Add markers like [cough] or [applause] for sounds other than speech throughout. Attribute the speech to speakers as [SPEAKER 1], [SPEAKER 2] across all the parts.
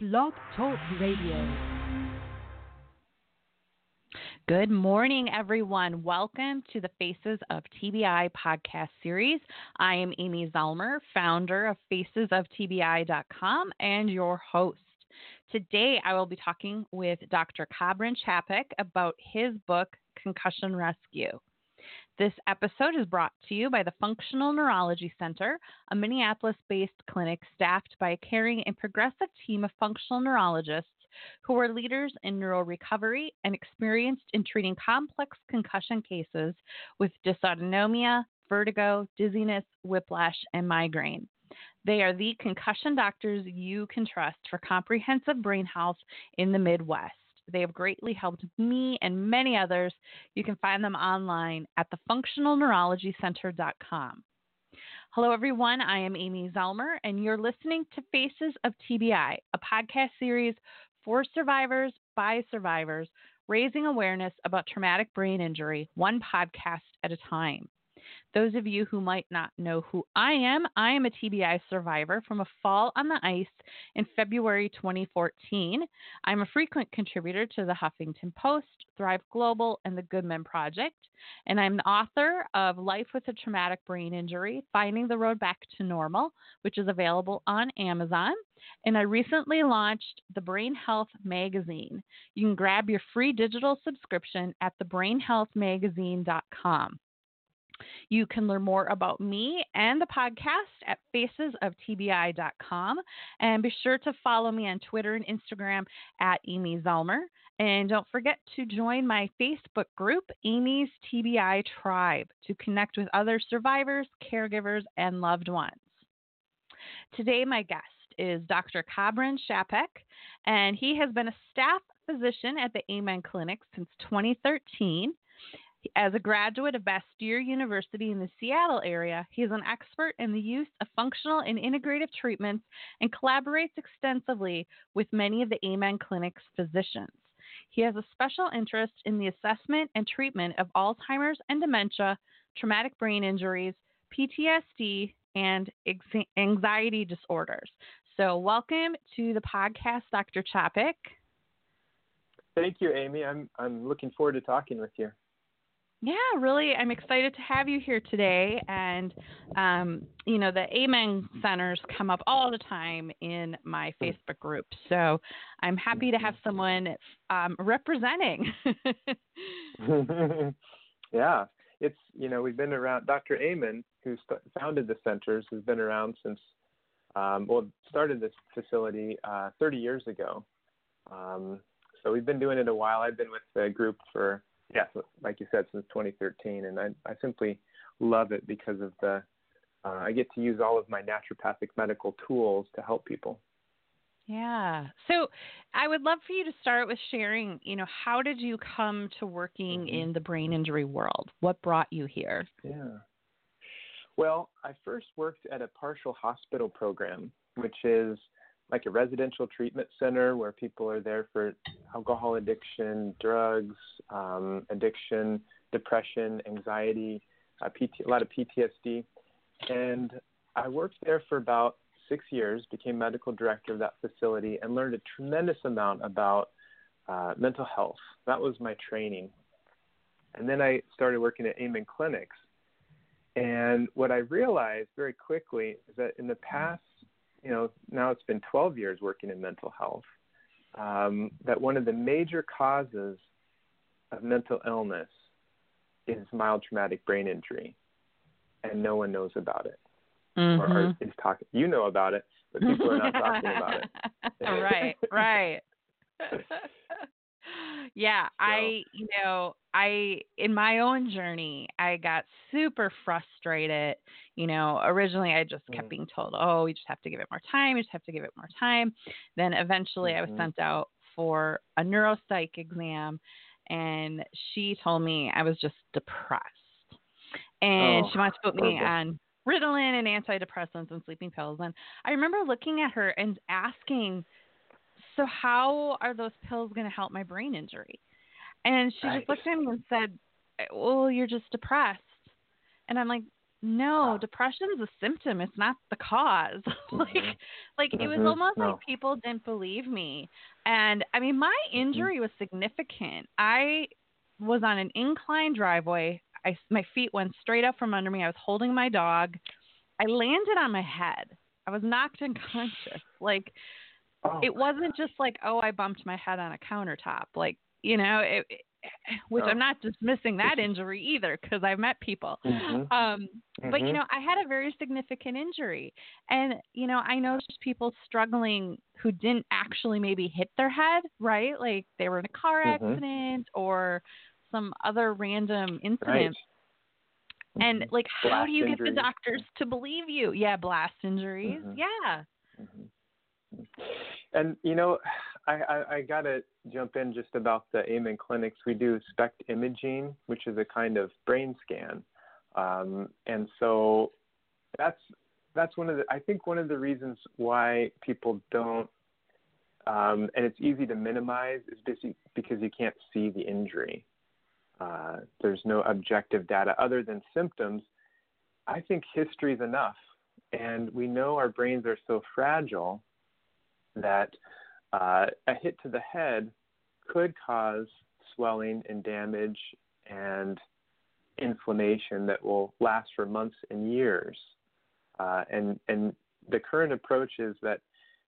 [SPEAKER 1] Blog Talk Radio.
[SPEAKER 2] Good morning, everyone. Welcome to the Faces of TBI podcast series. I am Amy Zellmer, founder of facesoftbi.com and your host. Today, I will be talking with Dr. Kabran Chapek about his book, Concussion Rescue. This episode is brought to you by the Functional Neurology Center, a Minneapolis based clinic staffed by a caring and progressive team of functional neurologists who are leaders in neural recovery and experienced in treating complex concussion cases with dysautonomia, vertigo, dizziness, whiplash, and migraine. They are the concussion doctors you can trust for comprehensive brain health in the Midwest. They have greatly helped me and many others. You can find them online at thefunctionalneurologycenter.com. Hello, everyone. I am Amy Zellmer, and you're listening to Faces of TBI, a podcast series for survivors by survivors, raising awareness about traumatic brain injury, one podcast at a time. Those of you who might not know who I am, I am a TBI survivor from a fall on the ice in February 2014. I'm a frequent contributor to the Huffington Post, Thrive Global, and the Good Men Project, and I'm the author of Life with a Traumatic Brain Injury Finding the Road Back to Normal, which is available on Amazon. And I recently launched the Brain Health Magazine. You can grab your free digital subscription at thebrainhealthmagazine.com. You can learn more about me and the podcast at facesoftbi.com. And be sure to follow me on Twitter and Instagram at Amy Zellmer. And don't forget to join my Facebook group, Amy's TBI Tribe, to connect with other survivors, caregivers, and loved ones. Today, my guest is Dr. Kabran Chapek, and he has been a staff physician at the Amen Clinic since 2013. As a graduate of Bastyr University in the Seattle area, he is an expert in the use of functional and integrative treatments and collaborates extensively with many of the Amen Clinic's physicians. He has a special interest in the assessment and treatment of Alzheimer's and dementia, traumatic brain injuries, PTSD, and anxiety disorders. So, welcome to the podcast, Dr. Chapek.
[SPEAKER 3] Thank you, Amy. I'm I'm looking forward to talking with you.
[SPEAKER 2] Yeah, really, I'm excited to have you here today. And, um, you know, the Amen centers come up all the time in my hmm. Facebook group. So I'm happy to have someone um, representing. [laughs]
[SPEAKER 3] yeah, it's, you know, we've been around, Dr. Amen, who st- founded the centers, has been around since, um, well, started this facility uh, 30 years ago. Um, so we've been doing it a while. I've been with the group for yeah, like you said, since 2013, and I, I simply love it because of the uh, I get to use all of my naturopathic medical tools to help people.
[SPEAKER 2] Yeah. So I would love for you to start with sharing, you know, how did you come to working mm-hmm. in the brain injury world? What brought you here?
[SPEAKER 3] Yeah. Well, I first worked at a partial hospital program, which is like a residential treatment center where people are there for alcohol addiction, drugs, um, addiction, depression, anxiety, uh, PT, a lot of PTSD. And I worked there for about six years, became medical director of that facility, and learned a tremendous amount about uh, mental health. That was my training. And then I started working at Amen Clinics. And what I realized very quickly is that in the past you know, now it's been 12 years working in mental health, um, that one of the major causes of mental illness is mild traumatic brain injury, and no one knows about it.
[SPEAKER 2] Mm-hmm.
[SPEAKER 3] Or, or is talking. You know about it, but people are not talking about it. [laughs]
[SPEAKER 2] right, right. [laughs] [laughs] yeah, so. I, you know, I, in my own journey, I got super frustrated. You know, originally I just kept mm. being told, oh, you just have to give it more time. You just have to give it more time. Then eventually mm-hmm. I was mm-hmm. sent out for a neuropsych exam, and she told me I was just depressed. And oh, she wanted to put me on Ritalin and antidepressants and sleeping pills. And I remember looking at her and asking, so how are those pills going to help my brain injury? And she right. just looked at me and said, well, you're just depressed. And I'm like, no, depression's a symptom. It's not the cause. [laughs] like,
[SPEAKER 3] Mhm.
[SPEAKER 2] like it was
[SPEAKER 3] Mhm.
[SPEAKER 2] almost
[SPEAKER 3] No.
[SPEAKER 2] like people didn't believe me. And I mean, my
[SPEAKER 3] Mm-hmm.
[SPEAKER 2] injury was significant. I was on an incline driveway. I my feet went straight up from under me. I was holding my dog. I landed on my head. I was knocked [laughs] unconscious. Like
[SPEAKER 3] Oh,
[SPEAKER 2] it wasn't just like, oh, I bumped my head on a countertop. Like, you know, it, it- [sighs] which
[SPEAKER 3] No.
[SPEAKER 2] I'm not dismissing that [laughs] injury either because I've met people.
[SPEAKER 3] Mhm.
[SPEAKER 2] Um, but you
[SPEAKER 3] Mhm.
[SPEAKER 2] know, I had a very significant injury, and you know, I know there's people struggling who didn't actually maybe hit their head, right? Like they were in a car
[SPEAKER 3] Mhm.
[SPEAKER 2] accident or some other random
[SPEAKER 3] right.
[SPEAKER 2] incident. And
[SPEAKER 3] Mhm.
[SPEAKER 2] like, how do you get the doctors to believe you? Yeah, blast injuries. Yeah.
[SPEAKER 3] And you know, I, I, I gotta jump in just about the Amen clinics. We do SPECT imaging, which is a kind of brain scan, um, and so that's that's one of the I think one of the reasons why people don't, um, and it's easy to minimize is because you can't see the injury. Uh, there's no objective data other than symptoms. I think history is enough, and we know our brains are so fragile that uh, a hit to the head could cause swelling and damage and inflammation that will last for months and years. Uh, and and the current approach is that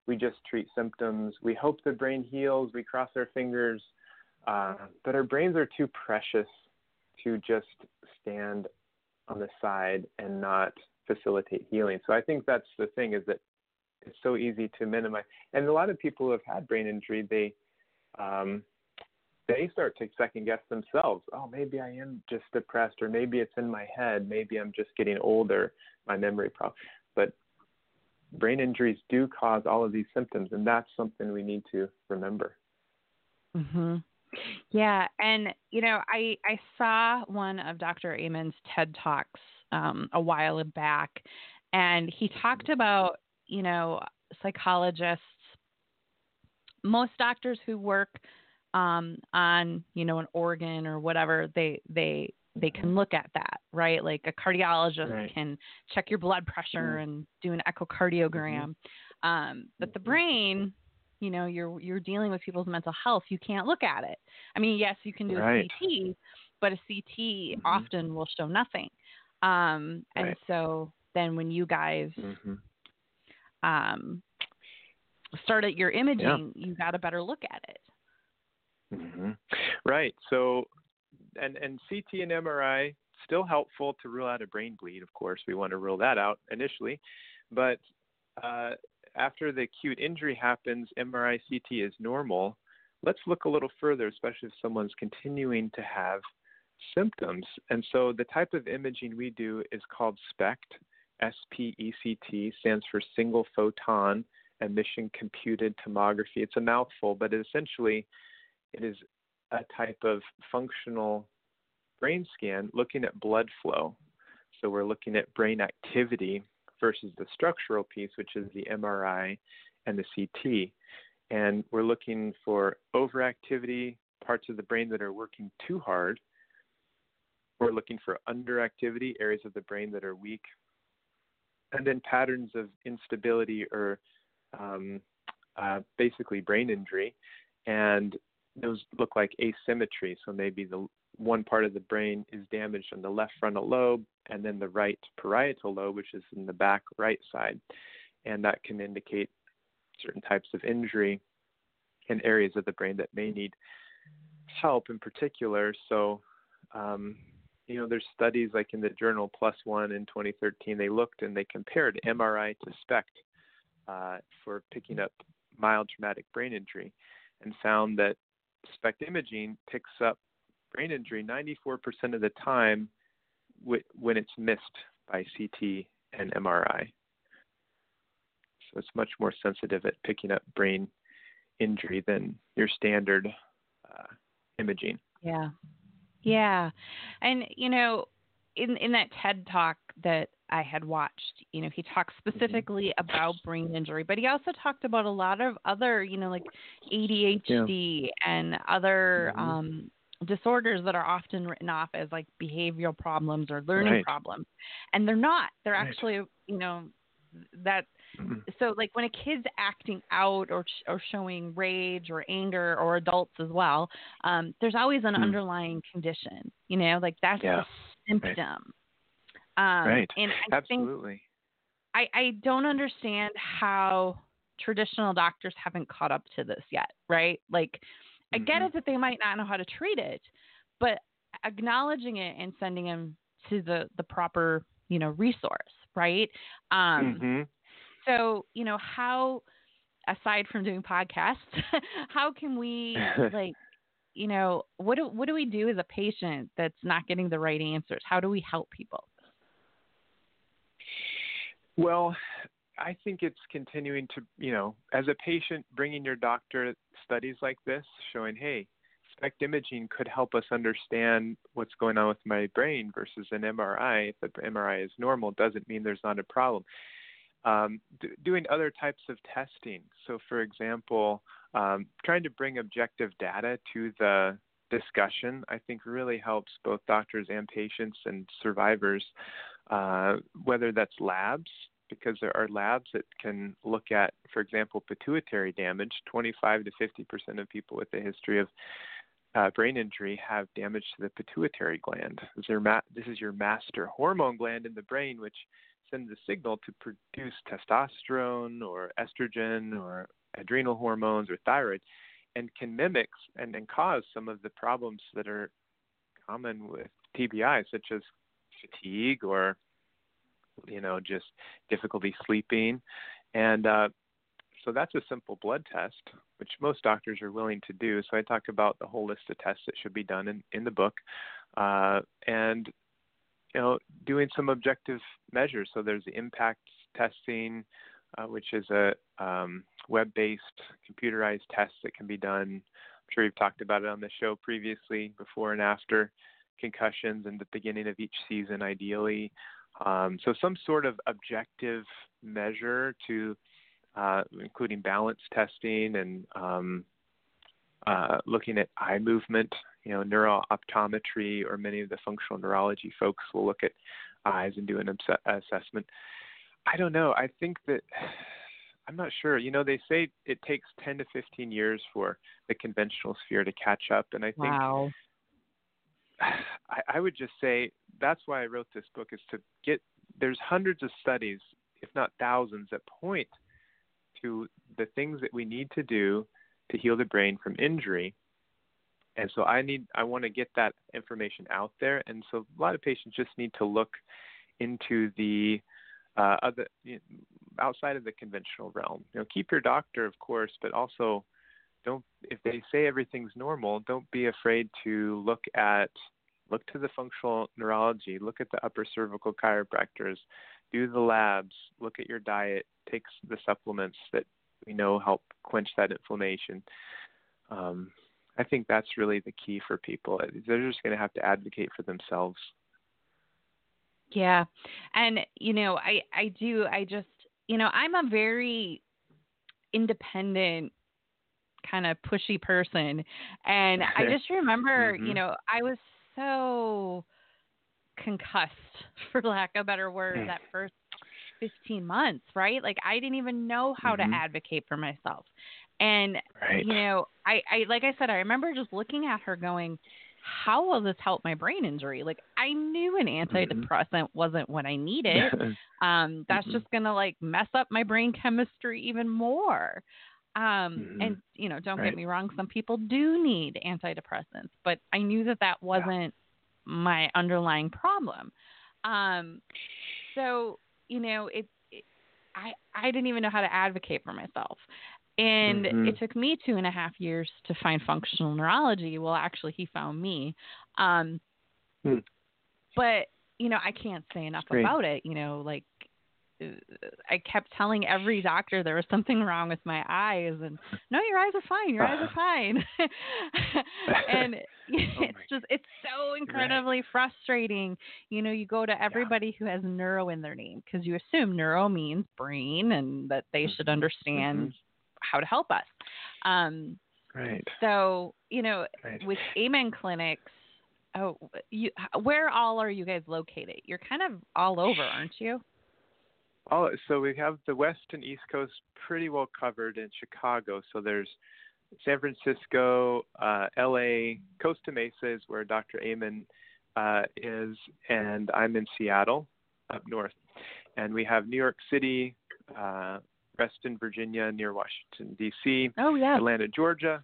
[SPEAKER 3] we just treat symptoms. We hope the brain heals. We cross our fingers, uh, but our brains are too precious to just stand on the side and not facilitate healing. So I think that's the thing is that it's so easy to minimize. And a lot of people who have had brain injury, they um, they start to second guess themselves. Oh, maybe I am just depressed, or maybe it's in my head. Maybe I'm just getting older. My memory problem. But brain injuries do cause all of these symptoms, and that's something we need to remember.
[SPEAKER 2] Mhm. Yeah, and you know, I I saw one of Dr. Amen's TED talks um, a while back, and he talked about you know psychologists, most doctors who work um, on you know an organ or whatever, they they they can look at that, right? Like a cardiologist
[SPEAKER 3] Right.
[SPEAKER 2] can check your blood pressure
[SPEAKER 3] Mm.
[SPEAKER 2] and do an echocardiogram. Um, but the
[SPEAKER 3] Mhm.
[SPEAKER 2] brain, you know, you're you're dealing with people's mental health. You can't look at it. I mean, yes, you can do
[SPEAKER 3] Right.
[SPEAKER 2] a CT, but a CT
[SPEAKER 3] Mhm.
[SPEAKER 2] often will show nothing. Um, and
[SPEAKER 3] Right.
[SPEAKER 2] so then when you guys
[SPEAKER 3] Mm-hmm.
[SPEAKER 2] Um, start at your imaging, you got a better look at it.
[SPEAKER 3] hmm Right. So, and and CT and MRI still helpful to rule out a brain bleed. Of course, we want to rule that out initially, but uh, after the acute injury happens, MRI CT is normal. Let's look a little further, especially if someone's continuing to have symptoms. And so, the type of imaging we do is called SPECT. S P E C T stands for single photon emission computed tomography. It's a mouthful, but essentially it is a type of functional brain scan looking at blood flow. So we're looking at brain activity versus the structural piece, which is the MRI and the CT. And we're looking for overactivity, parts of the brain that are working too hard. We're looking for underactivity, areas of the brain that are weak. And then patterns of instability or um, uh, basically brain injury. And those look like asymmetry. So maybe the one part of the brain is damaged on the left frontal lobe, and then the right parietal lobe, which is in the back right side, and that can indicate certain types of injury in areas of the brain that may need help in particular. So, um, you know, there's studies like in the journal PLOS ONE in 2013. They looked and they compared MRI to SPECT uh, for picking up mild traumatic brain injury, and found that SPECT imaging picks up brain injury 94% of the time w- when it's missed by CT and MRI. So it's much more sensitive at picking up brain injury than your standard uh, imaging.
[SPEAKER 2] Yeah. Yeah. And you know, in in that TED talk that I had watched, you know, he talked specifically about brain injury, but he also talked about a lot of other, you know, like ADHD and other
[SPEAKER 3] Mhm.
[SPEAKER 2] um disorders that are often written off as like behavioral problems or learning
[SPEAKER 3] Right.
[SPEAKER 2] problems, and they're not. They're
[SPEAKER 3] Right.
[SPEAKER 2] actually, you know, that.
[SPEAKER 3] Mhm.
[SPEAKER 2] So like when a kid's acting out or or showing rage or anger or adults as well, um, there's always an
[SPEAKER 3] Hmm.
[SPEAKER 2] underlying condition. You know, like that's
[SPEAKER 3] Yeah.
[SPEAKER 2] the symptom. Um,
[SPEAKER 3] Right.
[SPEAKER 2] And I
[SPEAKER 3] Absolutely.
[SPEAKER 2] I, I don't understand how traditional doctors haven't caught up to this yet, right? Like, I get
[SPEAKER 3] Mhm.
[SPEAKER 2] it that they might not know how to treat it, but acknowledging it and sending them to the the proper, you know, resource, right? Um,
[SPEAKER 3] Mhm.
[SPEAKER 2] So, you know, how aside from doing podcasts, [laughs] how can we [laughs] like, you know, what do what do we do as a patient that's not getting the right answers? How do we help people?
[SPEAKER 3] Well, I think it's continuing to, you know, as a patient, bringing your doctor studies like this, showing, hey, SPECT imaging could help us understand what's going on with my brain versus an MRI. If the MRI is normal, doesn't mean there's not a problem. Um, d- doing other types of testing. So, for example, um, trying to bring objective data to the discussion, I think really helps both doctors and patients and survivors, uh, whether that's labs, because there are labs that can look at, for example, pituitary damage. 25 to 50 percent of people with a history of uh, brain injury have damage to the pituitary gland. This is, ma- this is your master hormone gland in the brain, which sends a signal to produce testosterone or estrogen or adrenal hormones or thyroid and can mimic and, and cause some of the problems that are common with TBI, such as fatigue or you know just difficulty sleeping, and uh, so that's a simple blood test, which most doctors are willing to do. So I talk about the whole list of tests that should be done in, in the book, uh, and you know doing some objective measures. So there's the ImPACT testing, uh, which is a um, web-based computerized test that can be done. I'm sure you've talked about it on the show previously, before and after concussions and the beginning of each season, ideally. Um, so some sort of objective measure to, uh, including balance testing and um, uh, looking at eye movement. You know, neurooptometry or many of the functional neurology folks will look at eyes and do an obs- assessment. I don't know. I think that [sighs] I'm not sure. You know, they say it takes 10 to 15 years for the conventional sphere to catch up, and I think
[SPEAKER 2] Wow. [sighs]
[SPEAKER 3] I, I would just say that's why I wrote this book is to get there's hundreds of studies, if not thousands, that point to the things that we need to do to heal the brain from injury. And so I need I want to get that information out there. And so a lot of patients just need to look into the uh, other outside of the conventional realm. You know, keep your doctor, of course, but also don't if they say everything's normal, don't be afraid to look at look to the functional neurology, look at the upper cervical chiropractors, do the labs, look at your diet, take the supplements that we know help quench that inflammation. Um, I think that's really the key for people. They're just going to have to advocate for themselves.
[SPEAKER 2] Yeah. And you know, I I do I just, you know, I'm a very independent kind of pushy person and I [laughs] just remember, you
[SPEAKER 3] Mhm.
[SPEAKER 2] know, I was so concussed [laughs] for lack of better word
[SPEAKER 3] Mm.
[SPEAKER 2] that first 15 months, right? Like I didn't even know how
[SPEAKER 3] Mhm.
[SPEAKER 2] to advocate for myself. And
[SPEAKER 3] Right.
[SPEAKER 2] you know, I, I like I said, I remember just looking at her going, How will this help my brain injury? Like I knew an
[SPEAKER 3] Mm-hmm.
[SPEAKER 2] antidepressant wasn't what I needed. [laughs] Um, that's
[SPEAKER 3] Mhm.
[SPEAKER 2] just gonna like mess up my brain chemistry even more. Um,
[SPEAKER 3] Mhm.
[SPEAKER 2] and you know, don't
[SPEAKER 3] Right.
[SPEAKER 2] get me wrong, some people do need antidepressants, but I knew that that wasn't my underlying problem. Um, so you know, it, it I I didn't even know how to advocate for myself. And
[SPEAKER 3] Mhm.
[SPEAKER 2] it took me two and a half years to find functional neurology. Well, actually, he found me. Um,
[SPEAKER 3] Hmm.
[SPEAKER 2] But, you know, I can't say enough
[SPEAKER 3] Great.
[SPEAKER 2] about it. You know, like, I kept telling every doctor there was something wrong with my eyes, and no, your eyes are fine. Your eyes are [laughs] fine. [laughs] and [laughs] it's just, it's so incredibly frustrating. You know, you go to everybody who has neuro in their name because you assume neuro means brain and that they should understand how to help us. Um,
[SPEAKER 3] Right.
[SPEAKER 2] So, you know,
[SPEAKER 3] Right.
[SPEAKER 2] with Amen Clinics, oh, you, where all are you guys located? You're kind of all over, aren't you?
[SPEAKER 3] Oh, so we have the West and East Coast pretty well covered in Chicago. So there's San Francisco, uh, LA, Costa Mesa is where Dr. Amen uh, is, and I'm in Seattle, up north. And we have New York City, uh, Reston, Virginia, near Washington D.C.,
[SPEAKER 2] Oh, yeah.
[SPEAKER 3] Atlanta, Georgia.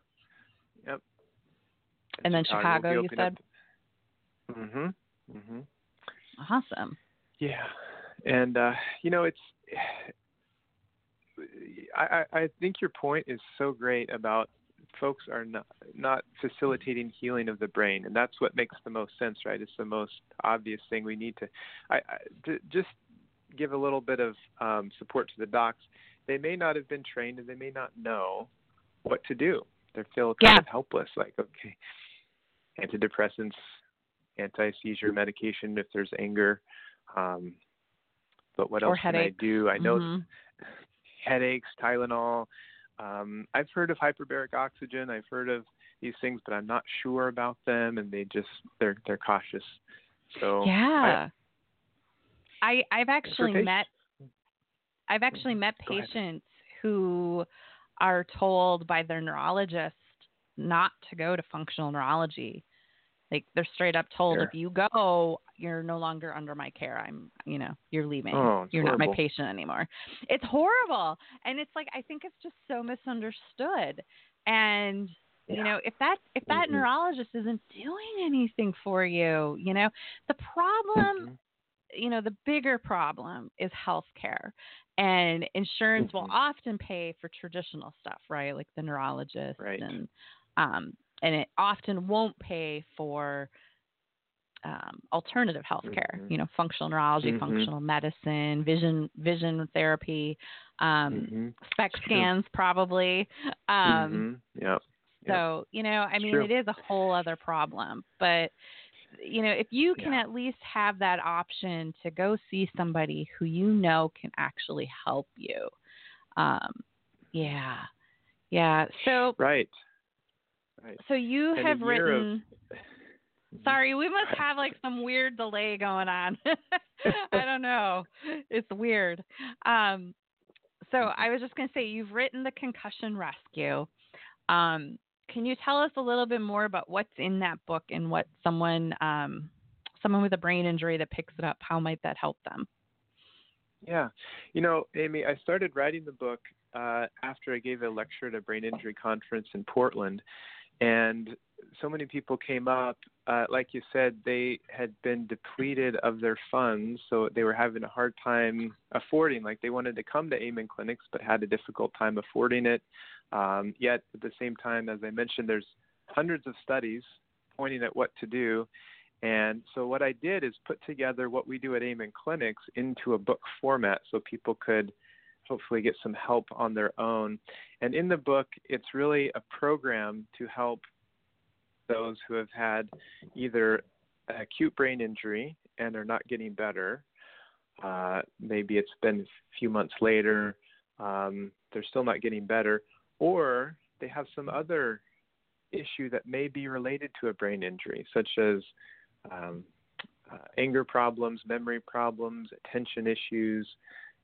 [SPEAKER 3] Yep.
[SPEAKER 2] And then Chicago, you said?
[SPEAKER 3] Mm-hmm. Mm hmm.
[SPEAKER 2] Awesome.
[SPEAKER 3] Yeah, and uh, you know, it's. I, I I think your point is so great about folks are not not facilitating healing of the brain, and that's what makes the most sense, right? It's the most obvious thing we need to. I, I to just give a little bit of um, support to the docs. They may not have been trained, and they may not know what to do. They feel kind
[SPEAKER 2] Yeah.
[SPEAKER 3] of helpless, like okay, antidepressants, anti-seizure medication if there's anger. Um, but what else can I do? I know
[SPEAKER 2] Mhm.
[SPEAKER 3] headaches, Tylenol. Um, I've heard of hyperbaric oxygen. I've heard of these things, but I'm not sure about them, and they just they're they're cautious. So
[SPEAKER 2] Yeah. I I've actually met I've actually met
[SPEAKER 3] Go ahead.
[SPEAKER 2] patients who are told by their neurologist not to go to functional neurology. Like they're straight up told
[SPEAKER 3] Sure.
[SPEAKER 2] if you go, you're no longer under my care. I'm, you know, you're leaving.
[SPEAKER 3] Oh,
[SPEAKER 2] you're not my patient anymore. It's horrible. And it's like I think it's just so misunderstood. And you know, if that if that
[SPEAKER 3] Mhm.
[SPEAKER 2] neurologist isn't doing anything for you, you know, the problem
[SPEAKER 3] Mhm.
[SPEAKER 2] you know, the bigger problem is healthcare. And insurance will
[SPEAKER 3] Mhm.
[SPEAKER 2] often pay for traditional stuff, right? Like the neurologist
[SPEAKER 3] Right.
[SPEAKER 2] and um and it often won't pay for um, alternative healthcare,
[SPEAKER 3] Mhm.
[SPEAKER 2] you know, functional neurology,
[SPEAKER 3] Mhm.
[SPEAKER 2] functional medicine, vision vision therapy, um,
[SPEAKER 3] Mhm. SPECT
[SPEAKER 2] scans probably. Um.
[SPEAKER 3] Yep. Yep.
[SPEAKER 2] so, you know, I mean, it is a whole other problem. But, you know, if you can
[SPEAKER 3] Yeah.
[SPEAKER 2] at least have that option to go see somebody who you know can actually help you. Um, yeah. Yeah. So,
[SPEAKER 3] Right. Right.
[SPEAKER 2] so you
[SPEAKER 3] And
[SPEAKER 2] have
[SPEAKER 3] year of-
[SPEAKER 2] written. [laughs] Sorry, we must have like some weird delay going on. [laughs] I [laughs] don't know. It's weird. Um, so
[SPEAKER 3] Mm-hmm.
[SPEAKER 2] I was just going to say you've written the concussion rescue. Um, can you tell us a little bit more about what's in that book and what someone um, someone with a brain injury that picks it up how might that help them?
[SPEAKER 3] Yeah. You know, Amy, I started writing the book uh, after I gave a lecture at a brain injury conference in Portland. And so many people came up, uh, like you said, they had been depleted of their funds. So they were having a hard time affording, like they wanted to come to Amen clinics, but had a difficult time affording it. Um, yet at the same time, as I mentioned, there's hundreds of studies pointing at what to do. And so what I did is put together what we do at Amen Clinics into a book format so people could hopefully get some help on their own. And in the book, it's really a program to help those who have had either acute brain injury and are not getting better. Uh, maybe it's been a few months later, um, they're still not getting better, or they have some other issue that may be related to a brain injury, such as um, uh, anger problems, memory problems, attention issues.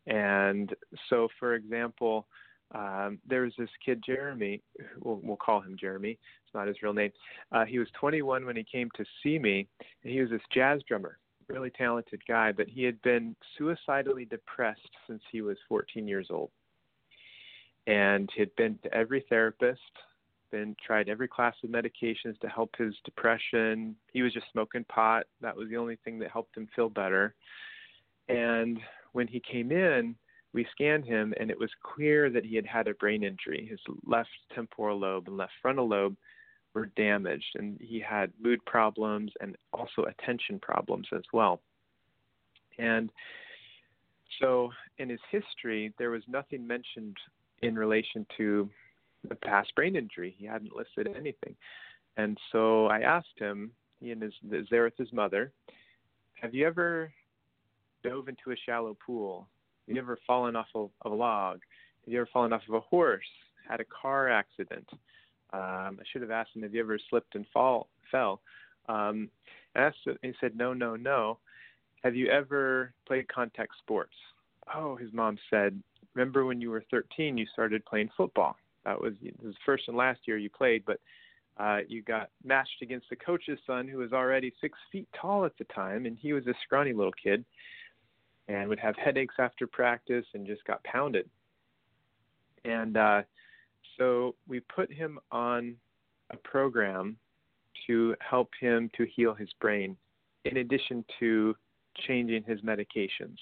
[SPEAKER 3] And so, for example, um, there was this kid, Jeremy, we'll, we'll call him Jeremy, it's not his real name. Uh, he was 21 when he came to see me, and he was this jazz drummer, really talented guy, but he had been suicidally depressed since he was 14 years old. And he had been to every therapist, been tried every class of medications to help his depression. He was just smoking pot. That was the only thing that helped him feel better. And when he came in, we scanned him, and it was clear that he had had a brain injury. His left temporal lobe and left frontal lobe were damaged, and he had mood problems and also attention problems as well. And so, in his history, there was nothing mentioned in relation to the past brain injury. He hadn't listed anything. And so I asked him, he and his is there with his mother, have you ever dove into a shallow pool? Have you ever fallen off of, a log? Have you ever fallen off of a horse? Had a car accident? Um, I should have asked him, "Have you ever slipped and fall fell?" Um, and he said, "No, no, no." Have you ever played contact sports? Oh, his mom said, "Remember when you were 13, you started playing football? That was, the first and last year you played, but uh, you got matched against the coach's son, who was already six feet tall at the time, and he was a scrawny little kid, and would have headaches after practice and just got pounded. And uh, so we put him on a program to help him to heal his brain, in addition to changing his medications.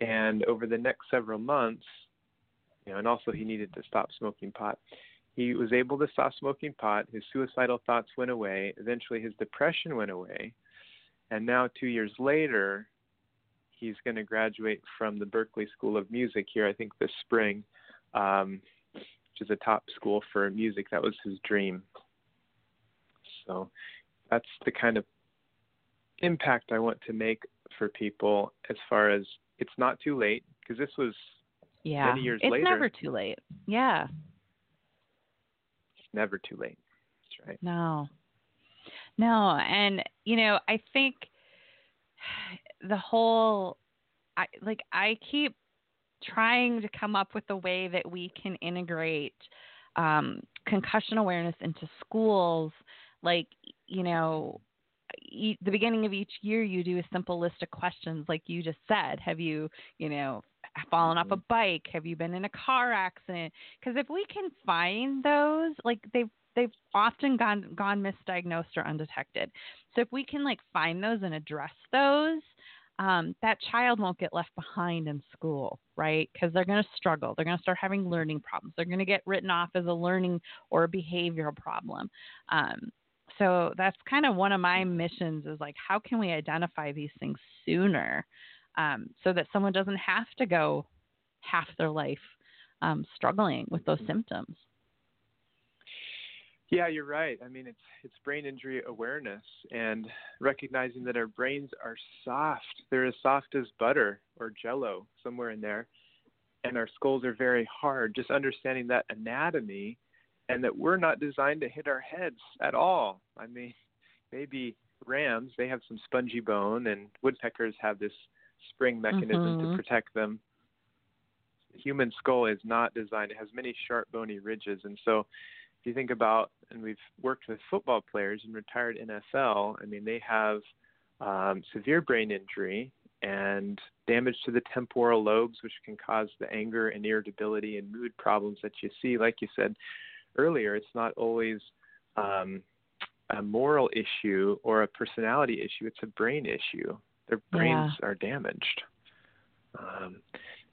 [SPEAKER 3] And over the next several months, you know, and also he needed to stop smoking pot. He was able to stop smoking pot. His suicidal thoughts went away. Eventually, his depression went away. And now, two years later, he's going to graduate from the Berklee School of Music here, I think, this spring, um, which is a top school for music. That was his dream. So that's the kind of impact I want to make for people as far as it's not too late because this was
[SPEAKER 2] yeah,
[SPEAKER 3] many years
[SPEAKER 2] it's
[SPEAKER 3] later.
[SPEAKER 2] never too late. Yeah.
[SPEAKER 3] It's never too late. That's right.
[SPEAKER 2] No. No, and you know, I think the whole I like I keep trying to come up with a way that we can integrate um, concussion awareness into schools. Like you know e- the beginning of each year you do a simple list of questions like you just said. Have you you know fallen off a bike? Have you been in a car accident? Because if we can find those like they've they've often gone gone misdiagnosed or undetected. So if we can like find those and address those um, that child won't get left behind in school, right? Because they're going to struggle. They're going to start having learning problems. They're going to get written off as a learning or a behavioral problem. Um, so that's kind of one of my missions is like, how can we identify these things sooner um, so that someone doesn't have to go half their life um, struggling with those symptoms?
[SPEAKER 3] Yeah, you're right. I mean, it's it's brain injury awareness and recognizing that our brains are soft. They're as soft as butter or jello, somewhere in there. And our skulls are very hard. Just understanding that anatomy and that we're not designed to hit our heads at all. I mean, maybe rams, they have some spongy bone and woodpeckers have this spring mechanism
[SPEAKER 2] Mhm.
[SPEAKER 3] to protect them. The human skull is not designed. It has many sharp bony ridges and so if you think about, and we've worked with football players in retired NFL, I mean, they have um, severe brain injury and damage to the temporal lobes, which can cause the anger and irritability and mood problems that you see. Like you said earlier, it's not always um, a moral issue or a personality issue, it's a brain issue. Their brains
[SPEAKER 2] Yeah.
[SPEAKER 3] are damaged. Um,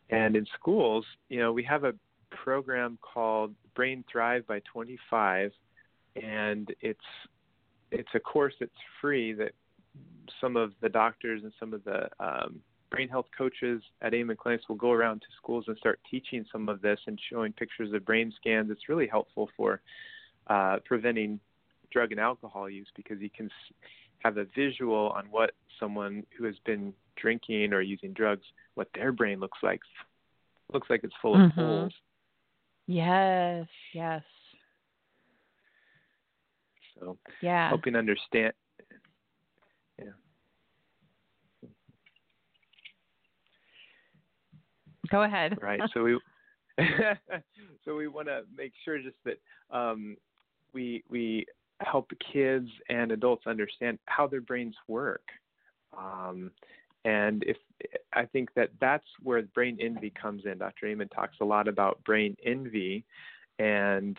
[SPEAKER 3] and in schools, you know, we have a program called Brain Thrive by 25, and it's it's a course that's free that some of the doctors and some of the um, brain health coaches at Amen Clinics will go around to schools and start teaching some of this and showing pictures of brain scans. It's really helpful for uh, preventing drug and alcohol use because you can have a visual on what someone who has been drinking or using drugs, what their brain looks like. Looks like it's full of
[SPEAKER 2] Mhm.
[SPEAKER 3] holes.
[SPEAKER 2] Yes, yes,
[SPEAKER 3] So
[SPEAKER 2] yeah.
[SPEAKER 3] hoping to understand. Yeah.
[SPEAKER 2] Go ahead.
[SPEAKER 3] Right. So we [laughs] so we want to make sure just that um, we we help kids and adults understand how their brains work. Um, and if I think that that's where brain envy comes in. Dr. Amen talks a lot about brain envy, and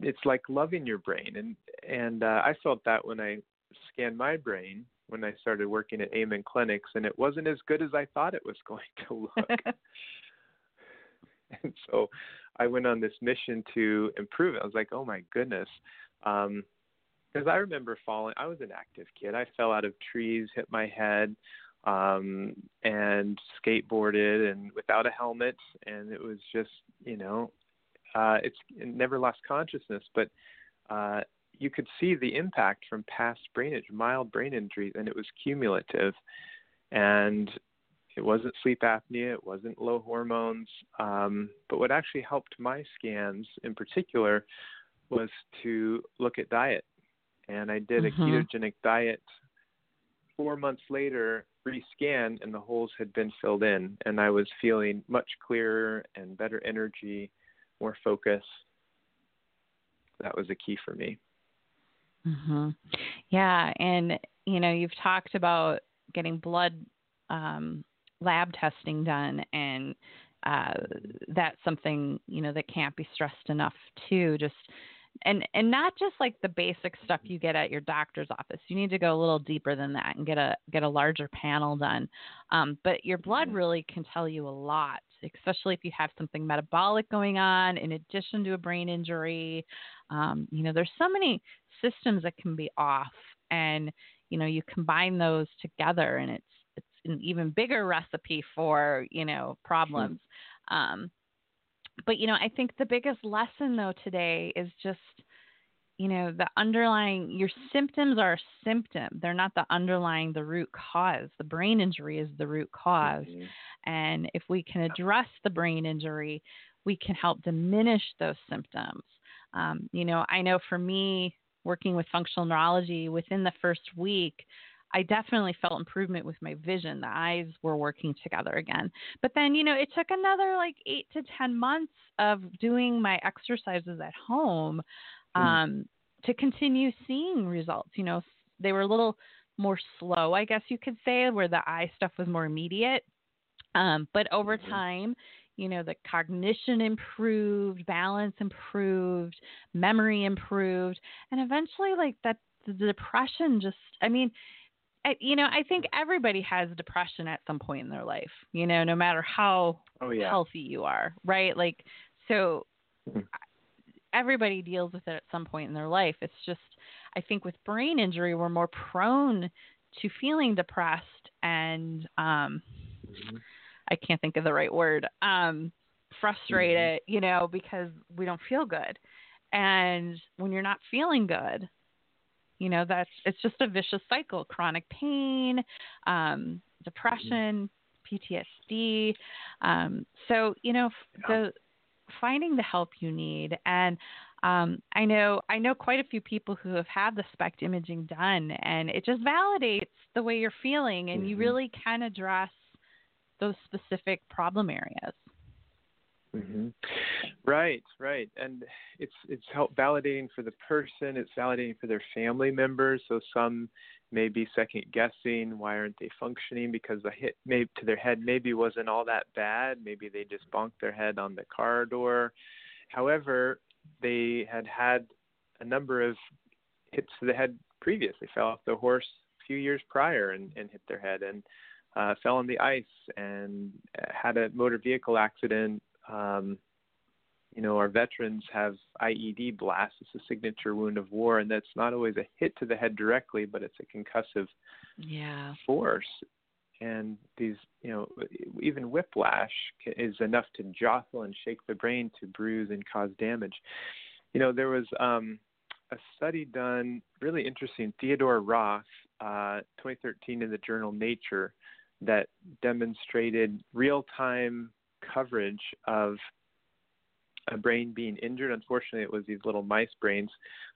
[SPEAKER 3] it's like loving your brain. And and uh, I felt that when I scanned my brain when I started working at Amen Clinics, and it wasn't as good as I thought it was [laughs] going to look. [laughs] and so I went on this mission to improve it. I was like, oh my goodness. Um, because I remember falling. I was an active kid. I fell out of trees, hit my head, um, and skateboarded, and without a helmet. And it was just, you know, uh, it's it never lost consciousness, but uh, you could see the impact from past brain injury, mild brain injuries, and it was cumulative. And it wasn't sleep apnea, it wasn't low hormones. Um, but what actually helped my scans in particular was to look at diet. And I did
[SPEAKER 2] Mhm.
[SPEAKER 3] a ketogenic diet. Four months later, rescan, and the holes had been filled in, and I was feeling much clearer and better energy, more focus. That was a key for me.
[SPEAKER 2] Mhm. Yeah, and you know, you've talked about getting blood um, lab testing done, and uh, that's something you know that can't be stressed enough too. Just and and not just like the basic stuff you get at your doctor's office. You need to go a little deeper than that and get a get a larger panel done. Um, but your blood
[SPEAKER 3] Mhm.
[SPEAKER 2] really can tell you a lot, especially if you have something metabolic going on in addition to a brain injury. Um, you know, there's so many systems that can be off, and you know, you combine those together, and it's it's an even bigger recipe for you know problems. Um, but you know, I think the biggest lesson though today is just you know the underlying your symptoms are a symptom. They're not the underlying the root cause. The brain injury is the root cause.
[SPEAKER 3] Mhm.
[SPEAKER 2] and if we can address the brain injury we can help diminish those symptoms. Um, you know i know for me working with functional neurology within the first week I definitely felt improvement with my vision. The eyes were working together again. But then, you know, it took another like eight to 10 months of doing my exercises at home
[SPEAKER 3] Mm.
[SPEAKER 2] um, to continue seeing results. You know, they were a little more slow, I guess you could say, where the eye stuff was more immediate. Um, but over
[SPEAKER 3] Mhm.
[SPEAKER 2] time, you know, the cognition improved, balance improved, memory improved, and eventually, like that, the depression just, I mean, I, you know, I think everybody has depression at some point in their life, you know, no matter how
[SPEAKER 3] Oh yeah.
[SPEAKER 2] healthy you are, right? Like, so
[SPEAKER 3] Mhm.
[SPEAKER 2] everybody deals with it at some point in their life. It's just, I think with brain injury, we're more prone to feeling depressed and, um,
[SPEAKER 3] Mhm.
[SPEAKER 2] I can't think of the right word, um, frustrated, you know, because we don't feel good. And when you're not feeling good, you know, that's it's just a vicious cycle. Chronic pain, um, depression, PTSD. Um, so, you know, the finding the help you need and um, I know I know quite a few people who have had the SPECT imaging done, and it just validates the way you're feeling, and you
[SPEAKER 3] Mhm.
[SPEAKER 2] really can address those specific problem areas.
[SPEAKER 3] Hmm Right, right, and it's it's help validating for the person. It's validating for their family members. So some may be second guessing why aren't they functioning because the hit to their head maybe wasn't all that bad. Maybe they just bonked their head on the car door. However, they had had a number of hits to the head previously. Fell off the horse a few years prior and, and hit their head, and uh, fell on the ice and had a motor vehicle accident. Um, you know, our veterans have IED blasts. It's a signature wound of war, and that's not always a hit to the head directly, but it's a concussive
[SPEAKER 2] Yeah.
[SPEAKER 3] force. And these, you know, even whiplash is enough to jostle and shake the brain to bruise and cause damage. You know, there was um, a study done, really interesting, Theodore Roth, uh, 2013 in the journal Nature, that demonstrated real time coverage of a brain being injured. Unfortunately, it was these little mice brains,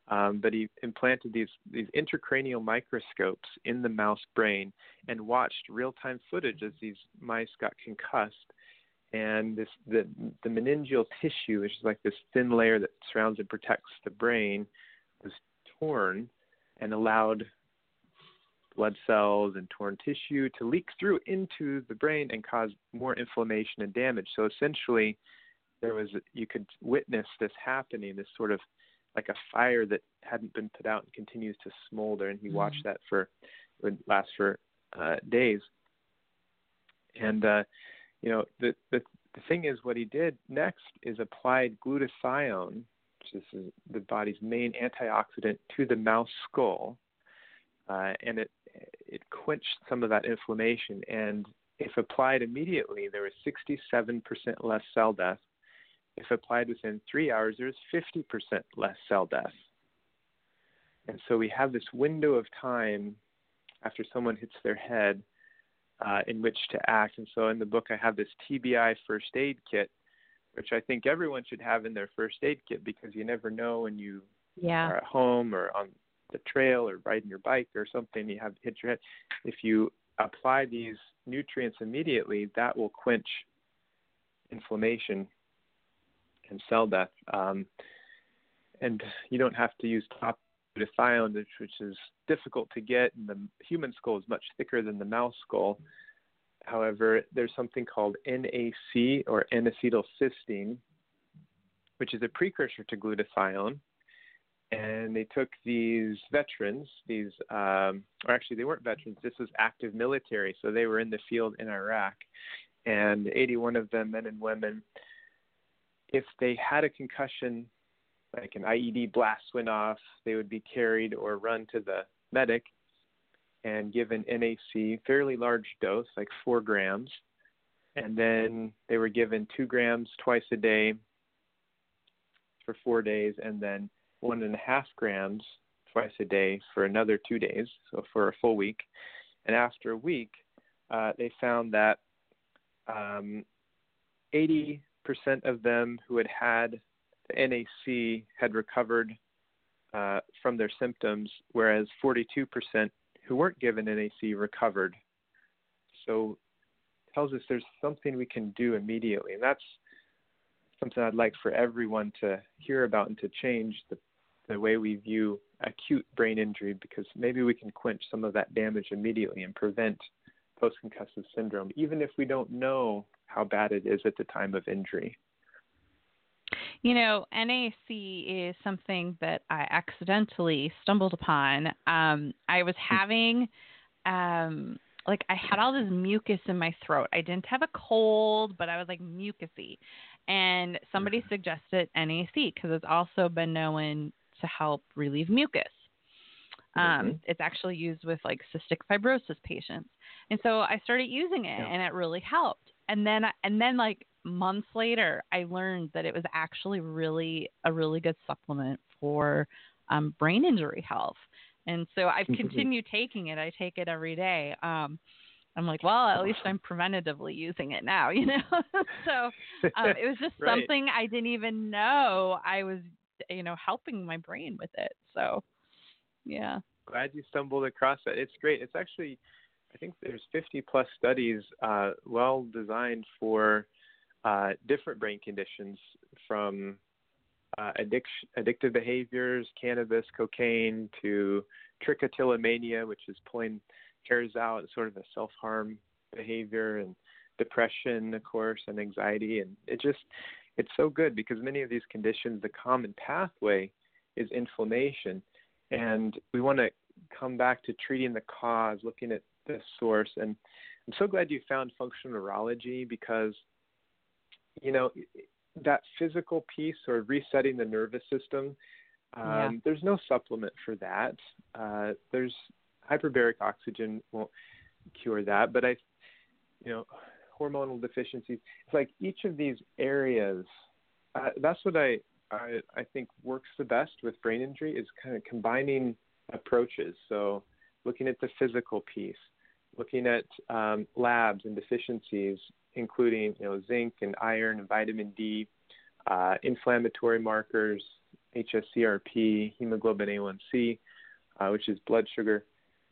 [SPEAKER 3] um, but he implanted these these intracranial microscopes in the mouse brain and watched real time footage as these mice got concussed. And this the the meningeal tissue, which is like this thin layer that surrounds and protects the brain, was torn and allowed blood cells and torn tissue to leak through into the brain and cause more inflammation and damage. So essentially, there was you could witness this happening, this sort of like a fire that hadn't been put out and continues to smolder. And he
[SPEAKER 2] Mhm.
[SPEAKER 3] watched that for it would last for uh, days. And uh, you know the, the the thing is, what he did next is applied glutathione, which is the body's main antioxidant, to the mouse skull, uh, and it it quenched some of that inflammation. And if applied immediately, there was 67% less cell death. If applied within three hours, there's 50% less cell death. And so we have this window of time after someone hits their head uh, in which to act. And so in the book, I have this TBI first aid kit which I think everyone should have in their first aid kit because you never know when you
[SPEAKER 2] Yeah.
[SPEAKER 3] are at home or on the trail or riding your bike or something, you have hit your head. If you apply these nutrients immediately, that will quench inflammation and cell death. Um, and you don't have to use top glutathione, which, which is difficult to get. And the human skull is much thicker than the mouse skull. However, there's something called NAC or N-acetylcysteine, which is a precursor to glutathione. And they took these veterans, these, um, or actually they weren't veterans. This was active military, so they were in the field in Iraq, and 81 of them, men and women, if they had a concussion, like an IED blast went off, they would be carried or run to the medic and given NAC, fairly large dose, like four grams. And then they were given two grams twice a day for four days, and then one and a half grams twice a day for another two days, so for a full week. And after a week, uh, they found that um, 80% of them who had had the NAC had recovered uh, from their symptoms, whereas 42% who weren't given NAC recovered. So it tells us there's something we can do immediately, and that's something I'd like for everyone to hear about and to change the the way we view acute brain injury because maybe we can quench some of that damage immediately and prevent post concussive syndrome, even if we don't know how bad it is at the time of injury.
[SPEAKER 2] You know, NAC is something that I accidentally stumbled upon. Um, I was
[SPEAKER 3] Hmm.
[SPEAKER 2] having, um, like, I had all this mucus in my throat. I didn't have a cold, but I was like mucusy. And somebody
[SPEAKER 3] Mm-hmm.
[SPEAKER 2] suggested NAC because it's also been known to help relieve mucus. Um,
[SPEAKER 3] Mhm.
[SPEAKER 2] It's actually used with like cystic fibrosis patients, and so I started using it,
[SPEAKER 3] Yeah.
[SPEAKER 2] and it really helped. And then, and then like months later, I learned that it was actually really a really good supplement for um, brain injury health. And so I've
[SPEAKER 3] Mhm.
[SPEAKER 2] continued taking it. I take it every day. Um, I'm like, well, at least I'm preventatively using it now, [laughs] you know. [laughs] so um, it was just [laughs]
[SPEAKER 3] Right.
[SPEAKER 2] something I didn't even know I was, you know, helping my brain with it. So, yeah.
[SPEAKER 3] Glad you stumbled across that. It's great. It's actually, I think there's 50 plus studies, uh, well designed for uh, different brain conditions from uh, addiction, addictive behaviors, cannabis, cocaine, to trichotillomania, which is pulling hairs out, sort of a self-harm behavior, and depression, of course, and anxiety. And it just, it's so good because many of these conditions, the common pathway is inflammation. And we want to come back to treating the cause, looking at the source. And I'm so glad you found functional neurology because, you know, that physical piece or resetting the nervous system, um,
[SPEAKER 2] Yeah.
[SPEAKER 3] there's no supplement for that. Uh, there's hyperbaric oxygen won't cure that, but I, you know, hormonal deficiencies. It's like each of these areas. Uh, that's what I, I I think works the best with brain injury is kind of combining approaches. So looking at the physical piece, looking at um, labs and deficiencies, including you know zinc and iron and vitamin D, uh, inflammatory markers, HSCRP, hemoglobin A1C, uh, which is blood sugar.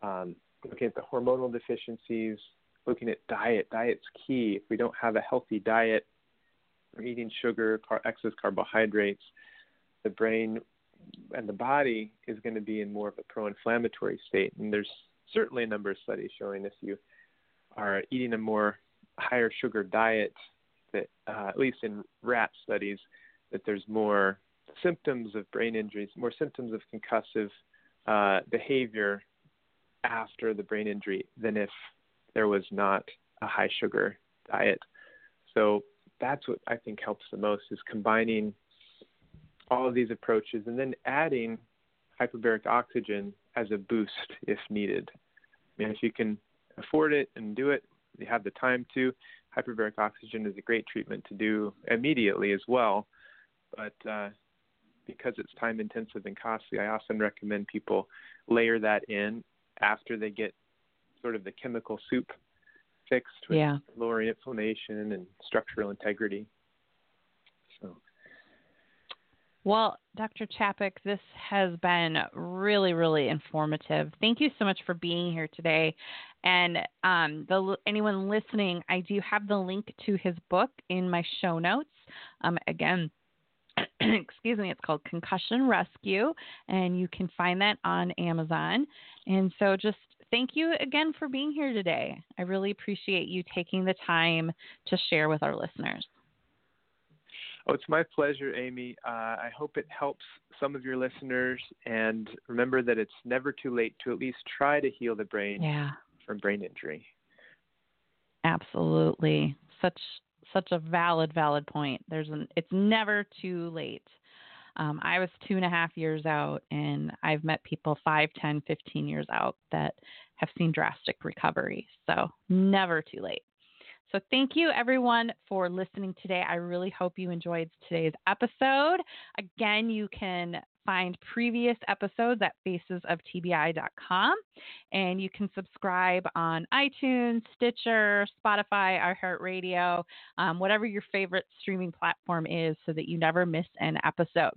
[SPEAKER 3] Um, looking at the hormonal deficiencies, looking at diet. Diet's key. If we don't have a healthy diet, we're eating sugar, car- excess carbohydrates, the brain and the body is going to be in more of a pro-inflammatory state. And there's certainly a number of studies showing if you are eating a more higher sugar diet, that uh, at least in rat studies, that there's more symptoms of brain injuries, more symptoms of concussive uh, behavior after the brain injury than if there was not a high sugar diet. So that's what I think helps the most is combining all of these approaches and then adding hyperbaric oxygen as a boost if needed. I mean, if you can afford it and do it, you have the time to. Hyperbaric oxygen is a great treatment to do immediately as well, but uh, because it's time intensive and costly, I often recommend people layer that in after they get sort of the chemical soup fixed with
[SPEAKER 2] Yeah.
[SPEAKER 3] lowering inflammation and structural integrity. So.
[SPEAKER 2] Well, Dr. Chapek, this has been really, really informative. Thank you so much for being here today. And um, the, anyone listening, I do have the link to his book in my show notes. Um, again, [clears throat] excuse me, it's called Concussion Rescue, and you can find that on Amazon. And so just thank you again for being here today. I really appreciate you taking the time to share with our listeners.
[SPEAKER 3] Oh, it's my pleasure, Amy. Uh, I hope it helps some of your listeners. And remember that it's never too late to at least try to heal the brain
[SPEAKER 2] yeah.
[SPEAKER 3] from brain injury.
[SPEAKER 2] Absolutely. Such such a valid, valid point. There's an it's never too late. Um, I was two and a half years out, and I've met people five, ten, fifteen years out that have seen drastic recovery. So never too late. So, thank you everyone for listening today. I really hope you enjoyed today's episode. Again, you can find previous episodes at facesoftbi.com and you can subscribe on iTunes, Stitcher, Spotify, iHeartRadio, um, whatever your favorite streaming platform is so that you never miss an episode.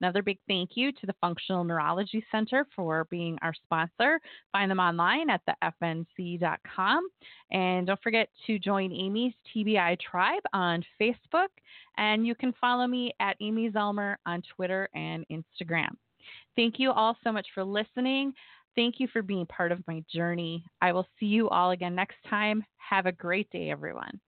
[SPEAKER 2] Another big thank you to the Functional Neurology Center for being our sponsor. Find them online at thefnc.com. And don't forget to join Amy's TBI Tribe on Facebook. And you can follow me at Amy Zellmer on Twitter and Instagram. Thank you all so much for listening. Thank you for being part of my journey. I will see you all again next time. Have a great day, everyone.